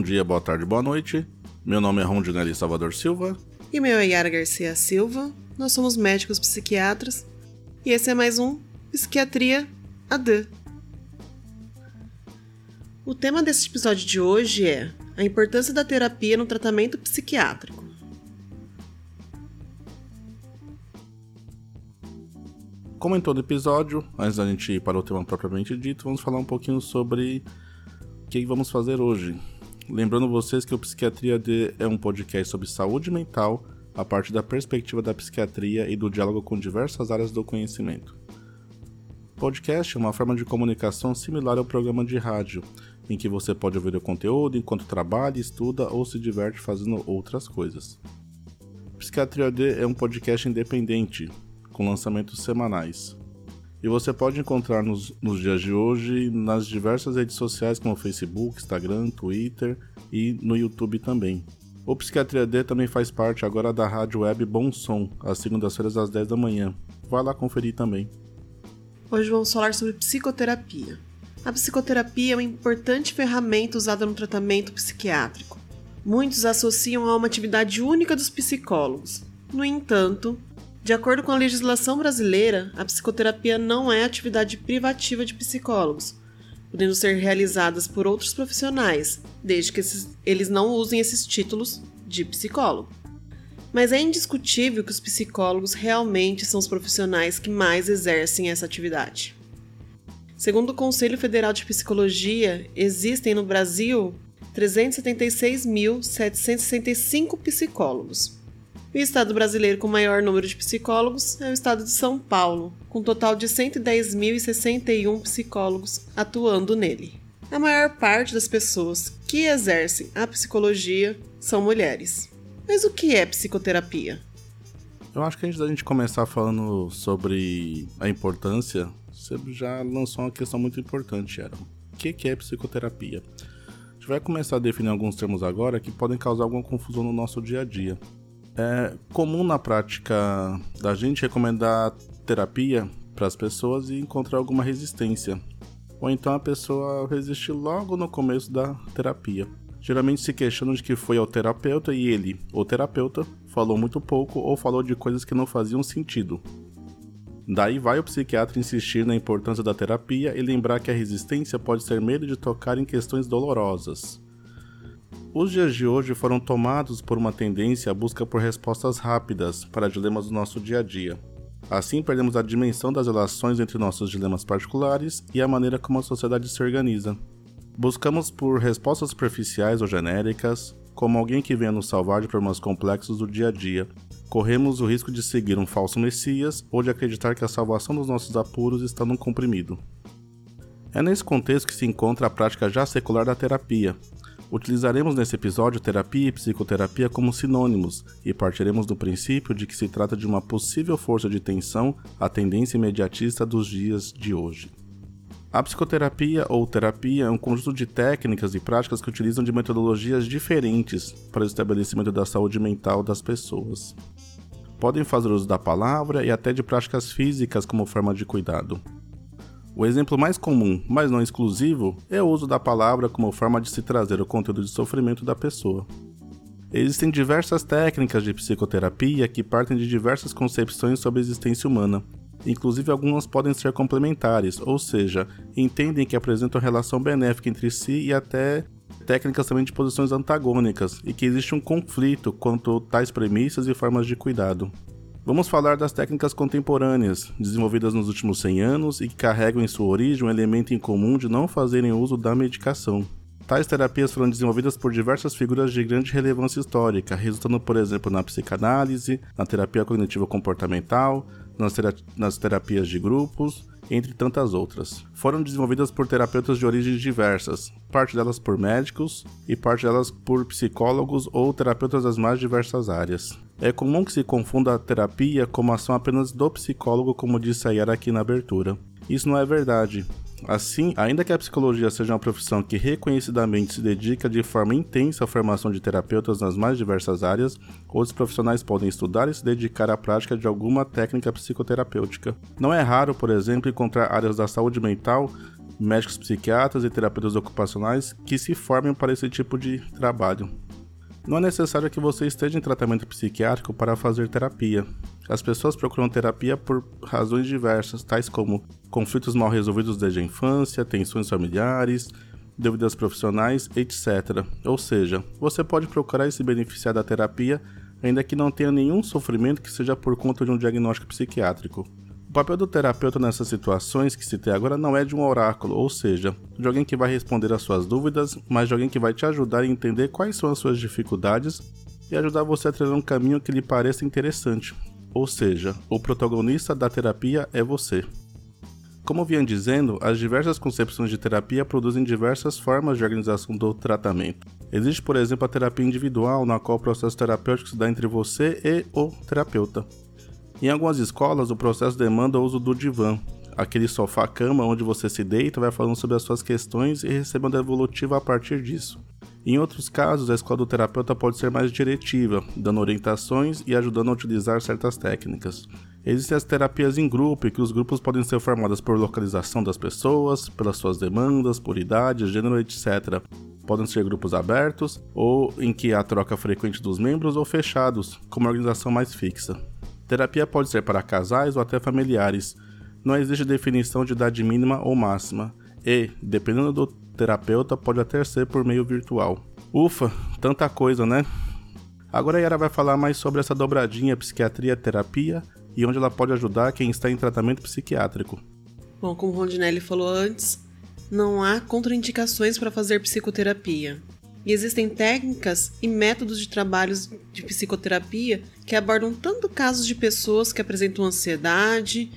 Bom dia, boa tarde, boa noite. Meu nome é Rondinelli Salvador Silva. E meu é Yara Garcia Silva. Nós somos médicos psiquiatras. E esse é mais um Psiquiatria AD. O tema desse episódio de hoje é a importância da terapia no tratamento psiquiátrico. Como em todo episódio, antes da gente ir para o tema propriamente dito, vamos falar um pouquinho sobre o que vamos fazer hoje. Lembrando vocês que o Psiquiatria D é um podcast sobre saúde mental a partir da perspectiva da psiquiatria e do diálogo com diversas áreas do conhecimento. Podcast é uma forma de comunicação similar ao programa de rádio, em que você pode ouvir o conteúdo enquanto trabalha, estuda ou se diverte fazendo outras coisas. Psiquiatria D é um podcast independente, com lançamentos semanais. E você pode encontrar nos, nos dias de hoje nas diversas redes sociais como Facebook, Instagram, Twitter e no YouTube também. O Psiquiatria D também faz parte agora da rádio web Bom Som, às segundas-feiras às 10 da manhã. Vá lá conferir também. Hoje vamos falar sobre psicoterapia. A psicoterapia é uma importante ferramenta usada no tratamento psiquiátrico. Muitos associam a uma atividade única dos psicólogos. No entanto, de acordo com a legislação brasileira, a psicoterapia não é atividade privativa de psicólogos, podendo ser realizadas por outros profissionais, desde que esses, eles não usem esses títulos de psicólogo. Mas é indiscutível que os psicólogos realmente são os profissionais que mais exercem essa atividade. Segundo o Conselho Federal de Psicologia, existem no Brasil 376.765 psicólogos. O estado brasileiro com maior número de psicólogos é o estado de São Paulo, com um total de 110.061 psicólogos atuando nele. A maior parte das pessoas que exercem a psicologia são mulheres. Mas o que é psicoterapia? Eu acho que antes da gente começar falando sobre a importância, você já lançou uma questão muito importante, Sharon. O que é psicoterapia? A gente vai começar a definir alguns termos agora que podem causar alguma confusão no nosso dia a dia. É comum na prática da gente recomendar terapia para as pessoas e encontrar alguma resistência. Ou então a pessoa resiste logo no começo da terapia. Geralmente se questionam de que foi ao terapeuta e ele, o terapeuta, falou muito pouco ou falou de coisas que não faziam sentido. Daí vai o psiquiatra insistir na importância da terapia e lembrar que a resistência pode ser medo de tocar em questões dolorosas. Os dias de hoje foram tomados por uma tendência à busca por respostas rápidas para dilemas do nosso dia a dia. Assim, perdemos a dimensão das relações entre nossos dilemas particulares e a maneira como a sociedade se organiza. Buscamos por respostas superficiais ou genéricas, como alguém que venha nos salvar de problemas complexos do dia a dia. Corremos o risco de seguir um falso Messias ou de acreditar que a salvação dos nossos apuros está num comprimido. É nesse contexto que se encontra a prática já secular da terapia, Utilizaremos nesse episódio terapia e psicoterapia como sinônimos e partiremos do princípio de que se trata de uma possível força de tensão à tendência imediatista dos dias de hoje. A psicoterapia ou terapia é um conjunto de técnicas e práticas que utilizam de metodologias diferentes para o estabelecimento da saúde mental das pessoas. Podem fazer uso da palavra e até de práticas físicas como forma de cuidado. O exemplo mais comum, mas não exclusivo, é o uso da palavra como forma de se trazer o conteúdo de sofrimento da pessoa. Existem diversas técnicas de psicoterapia que partem de diversas concepções sobre a existência humana. Inclusive, algumas podem ser complementares, ou seja, entendem que apresentam relação benéfica entre si e até técnicas também de posições antagônicas, e que existe um conflito quanto tais premissas e formas de cuidado. Vamos falar das técnicas contemporâneas, desenvolvidas nos últimos 100 anos e que carregam em sua origem um elemento em comum de não fazerem uso da medicação. Tais terapias foram desenvolvidas por diversas figuras de grande relevância histórica, resultando, por exemplo, na psicanálise, na terapia cognitivo-comportamental, nas, nas terapias de grupos, entre tantas outras. Foram desenvolvidas por terapeutas de origens diversas, parte delas por médicos e parte delas por psicólogos ou terapeutas das mais diversas áreas. É comum que se confunda a terapia como ação apenas do psicólogo, como disse a Yara aqui na abertura. Isso não é verdade. Assim, ainda que a psicologia seja uma profissão que reconhecidamente se dedica de forma intensa à formação de terapeutas nas mais diversas áreas, outros profissionais podem estudar e se dedicar à prática de alguma técnica psicoterapêutica. Não é raro, por exemplo, encontrar áreas da saúde mental médicos psiquiatras e terapeutas ocupacionais que se formem para esse tipo de trabalho. Não é necessário que você esteja em tratamento psiquiátrico para fazer terapia. As pessoas procuram terapia por razões diversas, tais como conflitos mal resolvidos desde a infância, tensões familiares, dúvidas profissionais, etc. Ou seja, você pode procurar e se beneficiar da terapia ainda que não tenha nenhum sofrimento que seja por conta de um diagnóstico psiquiátrico. O papel do terapeuta nessas situações que citei agora não é de um oráculo, ou seja, de alguém que vai responder às suas dúvidas, mas de alguém que vai te ajudar a entender quais são as suas dificuldades e ajudar você a trilhar um caminho que lhe pareça interessante. Ou seja, o protagonista da terapia é você. Como vinha dizendo, as diversas concepções de terapia produzem diversas formas de organização do tratamento. Existe, por exemplo, a terapia individual, na qual o processo terapêutico se dá entre você e o terapeuta. Em algumas escolas, o processo demanda o uso do divã, aquele sofá-cama onde você se deita, vai falando sobre as suas questões e recebe uma devolutiva a partir disso. Em outros casos, a escola do terapeuta pode ser mais diretiva, dando orientações e ajudando a utilizar certas técnicas. Existem as terapias em grupo, e que os grupos podem ser formados por localização das pessoas, pelas suas demandas, por idade, gênero, etc. Podem ser grupos abertos, ou em que há troca frequente dos membros, ou fechados, com uma organização mais fixa. Terapia pode ser para casais ou até familiares. Não existe definição de idade mínima ou máxima. E, dependendo do terapeuta, pode até ser por meio virtual. Ufa, tanta coisa, né? Agora a Yara vai falar mais sobre essa dobradinha psiquiatria-terapia e onde ela pode ajudar quem está em tratamento psiquiátrico. Bom, como Rondinelli falou antes, não há contraindicações para fazer psicoterapia. E existem técnicas e métodos de trabalhos de psicoterapia que abordam tanto casos de pessoas que apresentam ansiedade,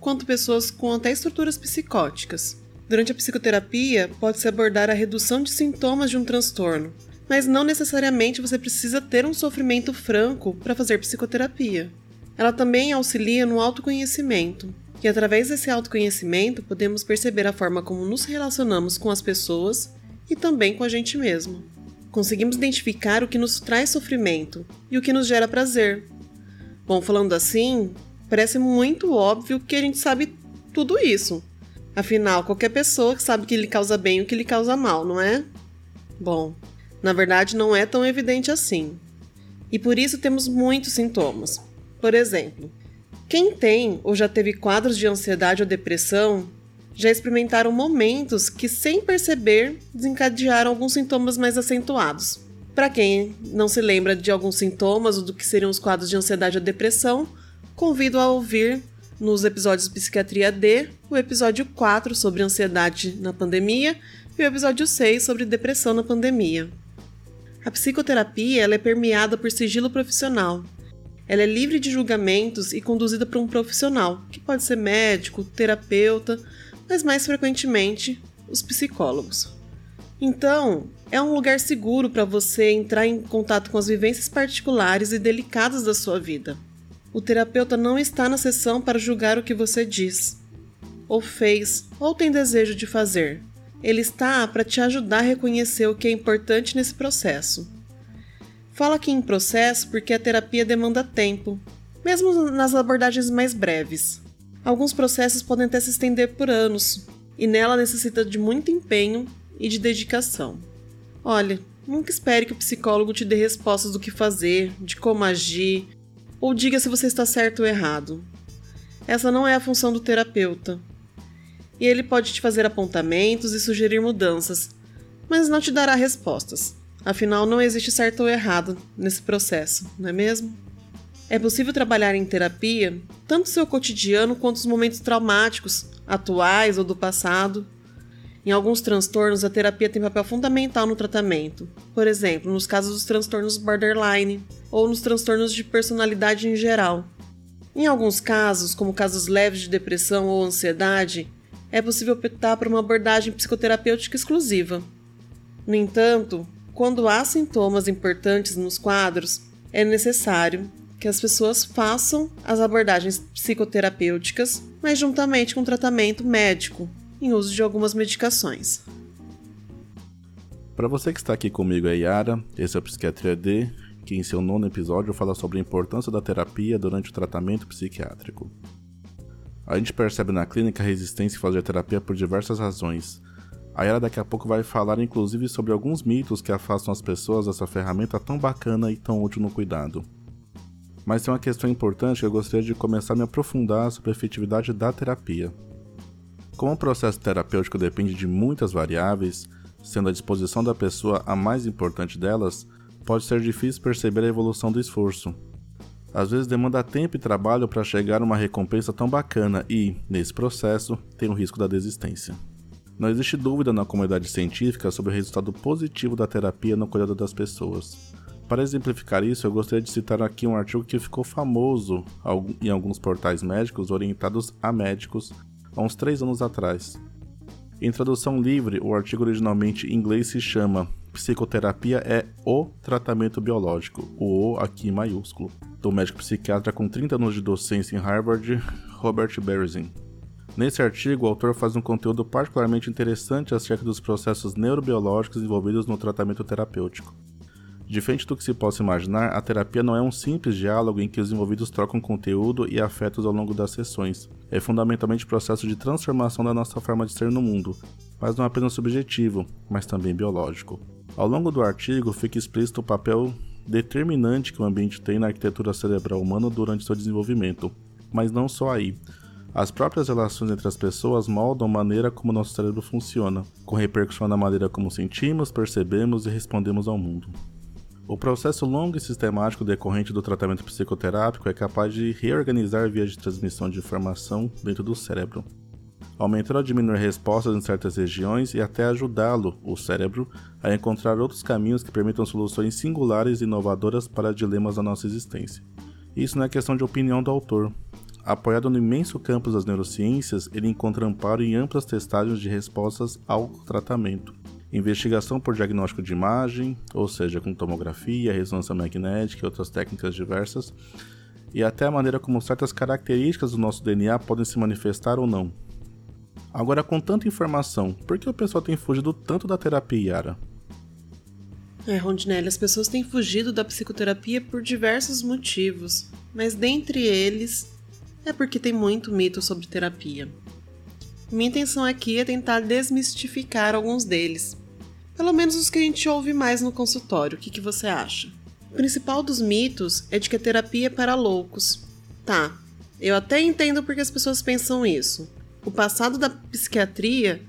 quanto pessoas com até estruturas psicóticas. Durante a psicoterapia, pode-se abordar a redução de sintomas de um transtorno, mas não necessariamente você precisa ter um sofrimento franco para fazer psicoterapia. Ela também auxilia no autoconhecimento, e através desse autoconhecimento podemos perceber a forma como nos relacionamos com as pessoas e também com a gente mesmo. Conseguimos identificar o que nos traz sofrimento e o que nos gera prazer. Bom, falando assim, parece muito óbvio que a gente sabe tudo isso. Afinal, qualquer pessoa sabe que lhe causa bem o que lhe causa mal, não é? Bom, na verdade não é tão evidente assim. E por isso temos muitos sintomas. Por exemplo, quem tem ou já teve quadros de ansiedade ou depressão já experimentaram momentos que, sem perceber, desencadearam alguns sintomas mais acentuados. Para quem não se lembra de alguns sintomas ou do que seriam os quadros de ansiedade ou depressão, convido a ouvir nos episódios Psiquiatria D, o episódio 4 sobre ansiedade na pandemia e o episódio 6 sobre depressão na pandemia. A psicoterapia é permeada por sigilo profissional. Ela é livre de julgamentos e conduzida por um profissional, que pode ser médico, terapeuta, mas mais frequentemente os psicólogos. Então, é um lugar seguro para você entrar em contato com as vivências particulares e delicadas da sua vida. O terapeuta não está na sessão para julgar o que você diz, ou fez, ou tem desejo de fazer. Ele está para te ajudar a reconhecer o que é importante nesse processo. Fala aqui em processo porque a terapia demanda tempo, mesmo nas abordagens mais breves. Alguns processos podem até se estender por anos, e nela necessita de muito empenho e de dedicação. Olha, nunca espere que o psicólogo te dê respostas do que fazer, de como agir, ou diga se você está certo ou errado. Essa não é a função do terapeuta. E ele pode te fazer apontamentos e sugerir mudanças, mas não te dará respostas. Afinal, não existe certo ou errado nesse processo, não é mesmo? É possível trabalhar em terapia tanto seu cotidiano quanto os momentos traumáticos, atuais ou do passado. Em alguns transtornos, a terapia tem papel fundamental no tratamento, por exemplo, nos casos dos transtornos borderline ou nos transtornos de personalidade em geral. Em alguns casos, como casos leves de depressão ou ansiedade, é possível optar por uma abordagem psicoterapêutica exclusiva. No entanto, quando há sintomas importantes nos quadros, é necessário que as pessoas façam as abordagens psicoterapêuticas, mas juntamente com tratamento médico, em uso de algumas medicações. Para você que está aqui comigo é Yara, esse é o Psiquiatria D, que em seu nono episódio fala sobre a importância da terapia durante o tratamento psiquiátrico. A gente percebe na clínica a resistência em fazer terapia por diversas razões. A Yara daqui a pouco vai falar inclusive sobre alguns mitos que afastam as pessoas dessa ferramenta tão bacana e tão útil no cuidado. Mas tem uma questão importante que eu gostaria de começar a me aprofundar sobre a efetividade da terapia. Como o processo terapêutico depende de muitas variáveis, sendo a disposição da pessoa a mais importante delas, pode ser difícil perceber a evolução do esforço. Às vezes demanda tempo e trabalho para chegar a uma recompensa tão bacana e, nesse processo, tem o risco da desistência. Não existe dúvida na comunidade científica sobre o resultado positivo da terapia no cuidado das pessoas. Para exemplificar isso, eu gostaria de citar aqui um artigo que ficou famoso em alguns portais médicos orientados a médicos há uns 3 anos atrás. Em tradução livre, o artigo originalmente em inglês se chama Psicoterapia é o tratamento biológico, o O aqui maiúsculo, do médico psiquiatra com 30 anos de docência em Harvard, Robert Beresin. Nesse artigo, o autor faz um conteúdo particularmente interessante acerca dos processos neurobiológicos envolvidos no tratamento terapêutico. Diferente do que se possa imaginar, a terapia não é um simples diálogo em que os envolvidos trocam conteúdo e afetos ao longo das sessões. É fundamentalmente processo de transformação da nossa forma de ser no mundo, mas não apenas subjetivo, mas também biológico. Ao longo do artigo fica explícito o papel determinante que o ambiente tem na arquitetura cerebral humana durante seu desenvolvimento, mas não só aí. As próprias relações entre as pessoas moldam a maneira como nosso cérebro funciona, com repercussão na maneira como sentimos, percebemos e respondemos ao mundo. O processo longo e sistemático decorrente do tratamento psicoterápico é capaz de reorganizar vias de transmissão de informação dentro do cérebro, aumentar ou diminuir respostas em certas regiões e até ajudá-lo, o cérebro, a encontrar outros caminhos que permitam soluções singulares e inovadoras para dilemas da nossa existência. Isso não é questão de opinião do autor, Apoiado no imenso campo das neurociências, ele encontra amparo em amplas testagens de respostas ao tratamento. Investigação por diagnóstico de imagem, ou seja, com tomografia, ressonância magnética e outras técnicas diversas, e até a maneira como certas características do nosso DNA podem se manifestar ou não. Agora, com tanta informação, por que o pessoal tem fugido tanto da terapia, Yara? É, Rondinelli, as pessoas têm fugido da psicoterapia por diversos motivos, mas dentre eles é porque tem muito mito sobre terapia. Minha intenção aqui é tentar desmistificar alguns deles. Pelo menos os que a gente ouve mais no consultório. O que, que você acha? O principal dos mitos é de que a terapia é para loucos. Tá, eu até entendo porque as pessoas pensam isso. O passado da psiquiatria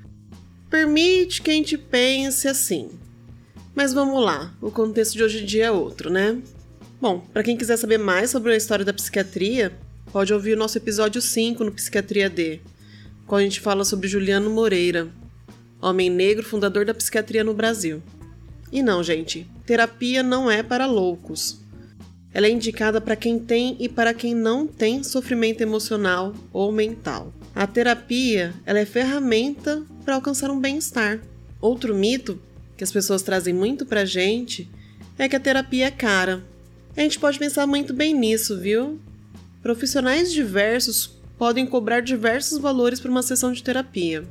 permite que a gente pense assim. Mas vamos lá, o contexto de hoje em dia é outro, né? Bom, para quem quiser saber mais sobre a história da psiquiatria, pode ouvir o nosso episódio 5 no Psiquiatria D, quando a gente fala sobre Juliano Moreira, homem negro fundador da psiquiatria no Brasil. E não, gente, terapia não é para loucos. Ela é indicada para quem tem e para quem não tem sofrimento emocional ou mental. A terapia ela é ferramenta para alcançar um bem-estar. Outro mito que as pessoas trazem muito pra gente é que a terapia é cara. A gente pode pensar muito bem nisso, viu? Profissionais diversos podem cobrar diversos valores para uma sessão de terapia.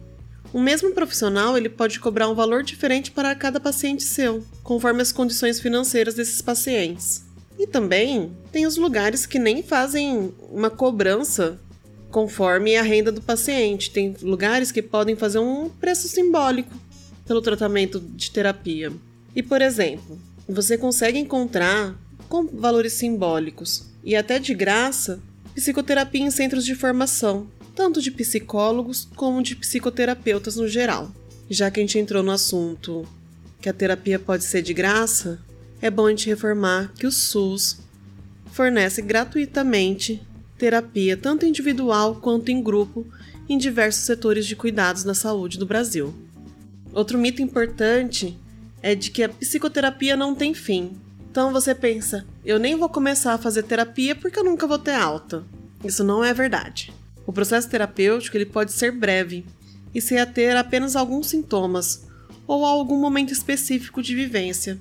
O mesmo profissional ele pode cobrar um valor diferente para cada paciente seu, conforme as condições financeiras desses pacientes. E também tem os lugares que nem fazem uma cobrança conforme a renda do paciente. Tem lugares que podem fazer um preço simbólico pelo tratamento de terapia. E, por exemplo, você consegue encontrar com valores simbólicos e até de graça psicoterapia em centros de formação, tanto de psicólogos como de psicoterapeutas no geral. Já que a gente entrou no assunto que a terapia pode ser de graça, é bom a gente reformar que o SUS fornece gratuitamente terapia tanto individual quanto em grupo em diversos setores de cuidados na saúde do Brasil. Outro mito importante é de que a psicoterapia não tem fim, então você pensa, eu nem vou começar a fazer terapia porque eu nunca vou ter alta. Isso não é verdade. O processo terapêutico ele pode ser breve e se ater apenas a alguns sintomas ou a algum momento específico de vivência.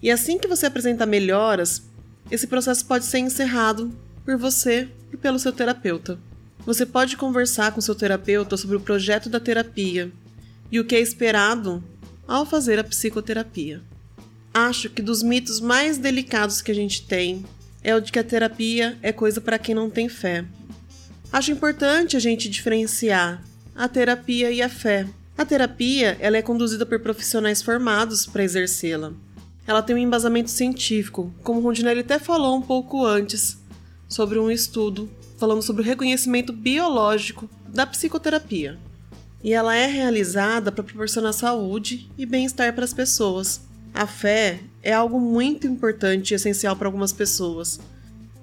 E assim que você apresenta melhoras, esse processo pode ser encerrado por você e pelo seu terapeuta. Você pode conversar com seu terapeuta sobre o projeto da terapia e o que é esperado ao fazer a psicoterapia. Acho que dos mitos mais delicados que a gente tem é o de que a terapia é coisa para quem não tem fé. Acho importante a gente diferenciar a terapia e a fé. A terapia ela é conduzida por profissionais formados para exercê-la. Ela tem um embasamento científico, como o Rondinelli até falou um pouco antes, sobre um estudo falando sobre o reconhecimento biológico da psicoterapia. E ela é realizada para proporcionar saúde e bem-estar para as pessoas. A fé é algo muito importante e essencial para algumas pessoas.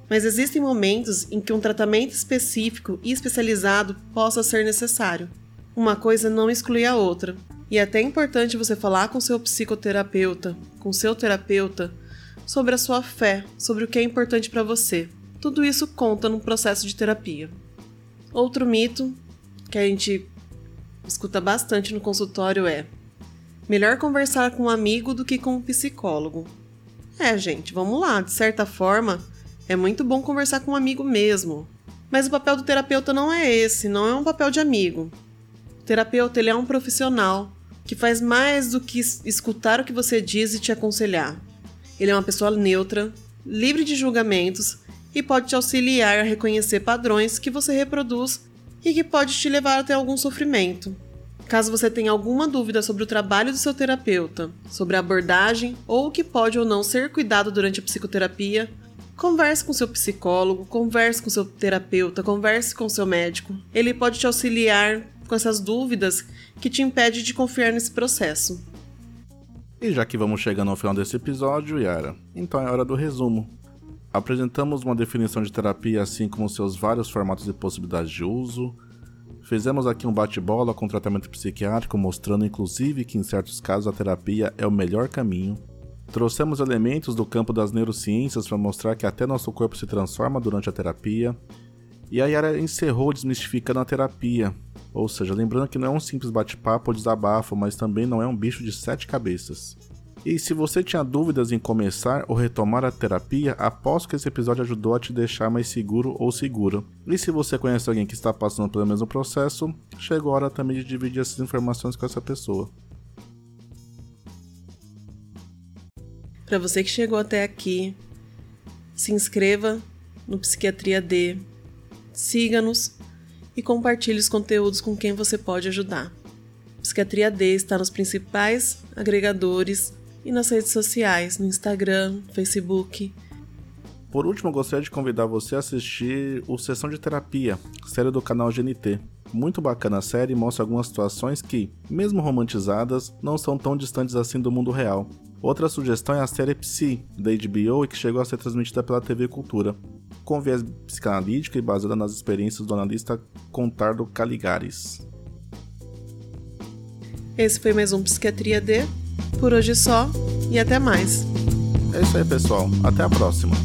Mas existem momentos em que um tratamento específico e especializado possa ser necessário. Uma coisa não exclui a outra. E é até importante você falar com seu psicoterapeuta, com seu terapeuta, sobre a sua fé, sobre o que é importante para você. Tudo isso conta no processo de terapia. Outro mito que a gente escuta bastante no consultório é: melhor conversar com um amigo do que com um psicólogo. É, gente, vamos lá, de certa forma, é muito bom conversar com um amigo mesmo. Mas o papel do terapeuta não é esse, não é um papel de amigo. O terapeuta ele é um profissional que faz mais do que escutar o que você diz e te aconselhar. Ele é uma pessoa neutra, livre de julgamentos e pode te auxiliar a reconhecer padrões que você reproduz e que pode te levar até algum sofrimento. Caso você tenha alguma dúvida sobre o trabalho do seu terapeuta, sobre a abordagem ou o que pode ou não ser cuidado durante a psicoterapia, converse com seu psicólogo, converse com seu terapeuta, converse com seu médico. Ele pode te auxiliar com essas dúvidas que te impede de confiar nesse processo. E já que vamos chegando ao final desse episódio, Yara, então é hora do resumo. Apresentamos uma definição de terapia assim como seus vários formatos e possibilidades de uso. Fizemos aqui um bate-bola com tratamento psiquiátrico, mostrando inclusive que em certos casos a terapia é o melhor caminho. Trouxemos elementos do campo das neurociências para mostrar que até nosso corpo se transforma durante a terapia. E a Yara encerrou desmistificando a terapia, ou seja, lembrando que não é um simples bate-papo ou desabafo, mas também não é um bicho de sete cabeças. E se você tinha dúvidas em começar ou retomar a terapia, aposto que esse episódio ajudou a te deixar mais seguro ou segura. E se você conhece alguém que está passando pelo mesmo processo, chegou a hora também de dividir essas informações com essa pessoa. Para você que chegou até aqui, se inscreva no Psiquiatria D, siga-nos e compartilhe os conteúdos com quem você pode ajudar. Psiquiatria D está nos principais agregadores e nas redes sociais, no Instagram, Facebook. Por último, gostaria de convidar você a assistir o Sessão de Terapia, série do canal GNT. Muito bacana a série mostra algumas situações que, mesmo romantizadas, não são tão distantes assim do mundo real. Outra sugestão é a série Psy, da HBO e que chegou a ser transmitida pela TV Cultura, com viés psicanalítico e baseada nas experiências do analista Contardo Caligares. Esse foi mais um Psiquiatria D. Por hoje só e até mais. É isso aí, pessoal. Até a próxima.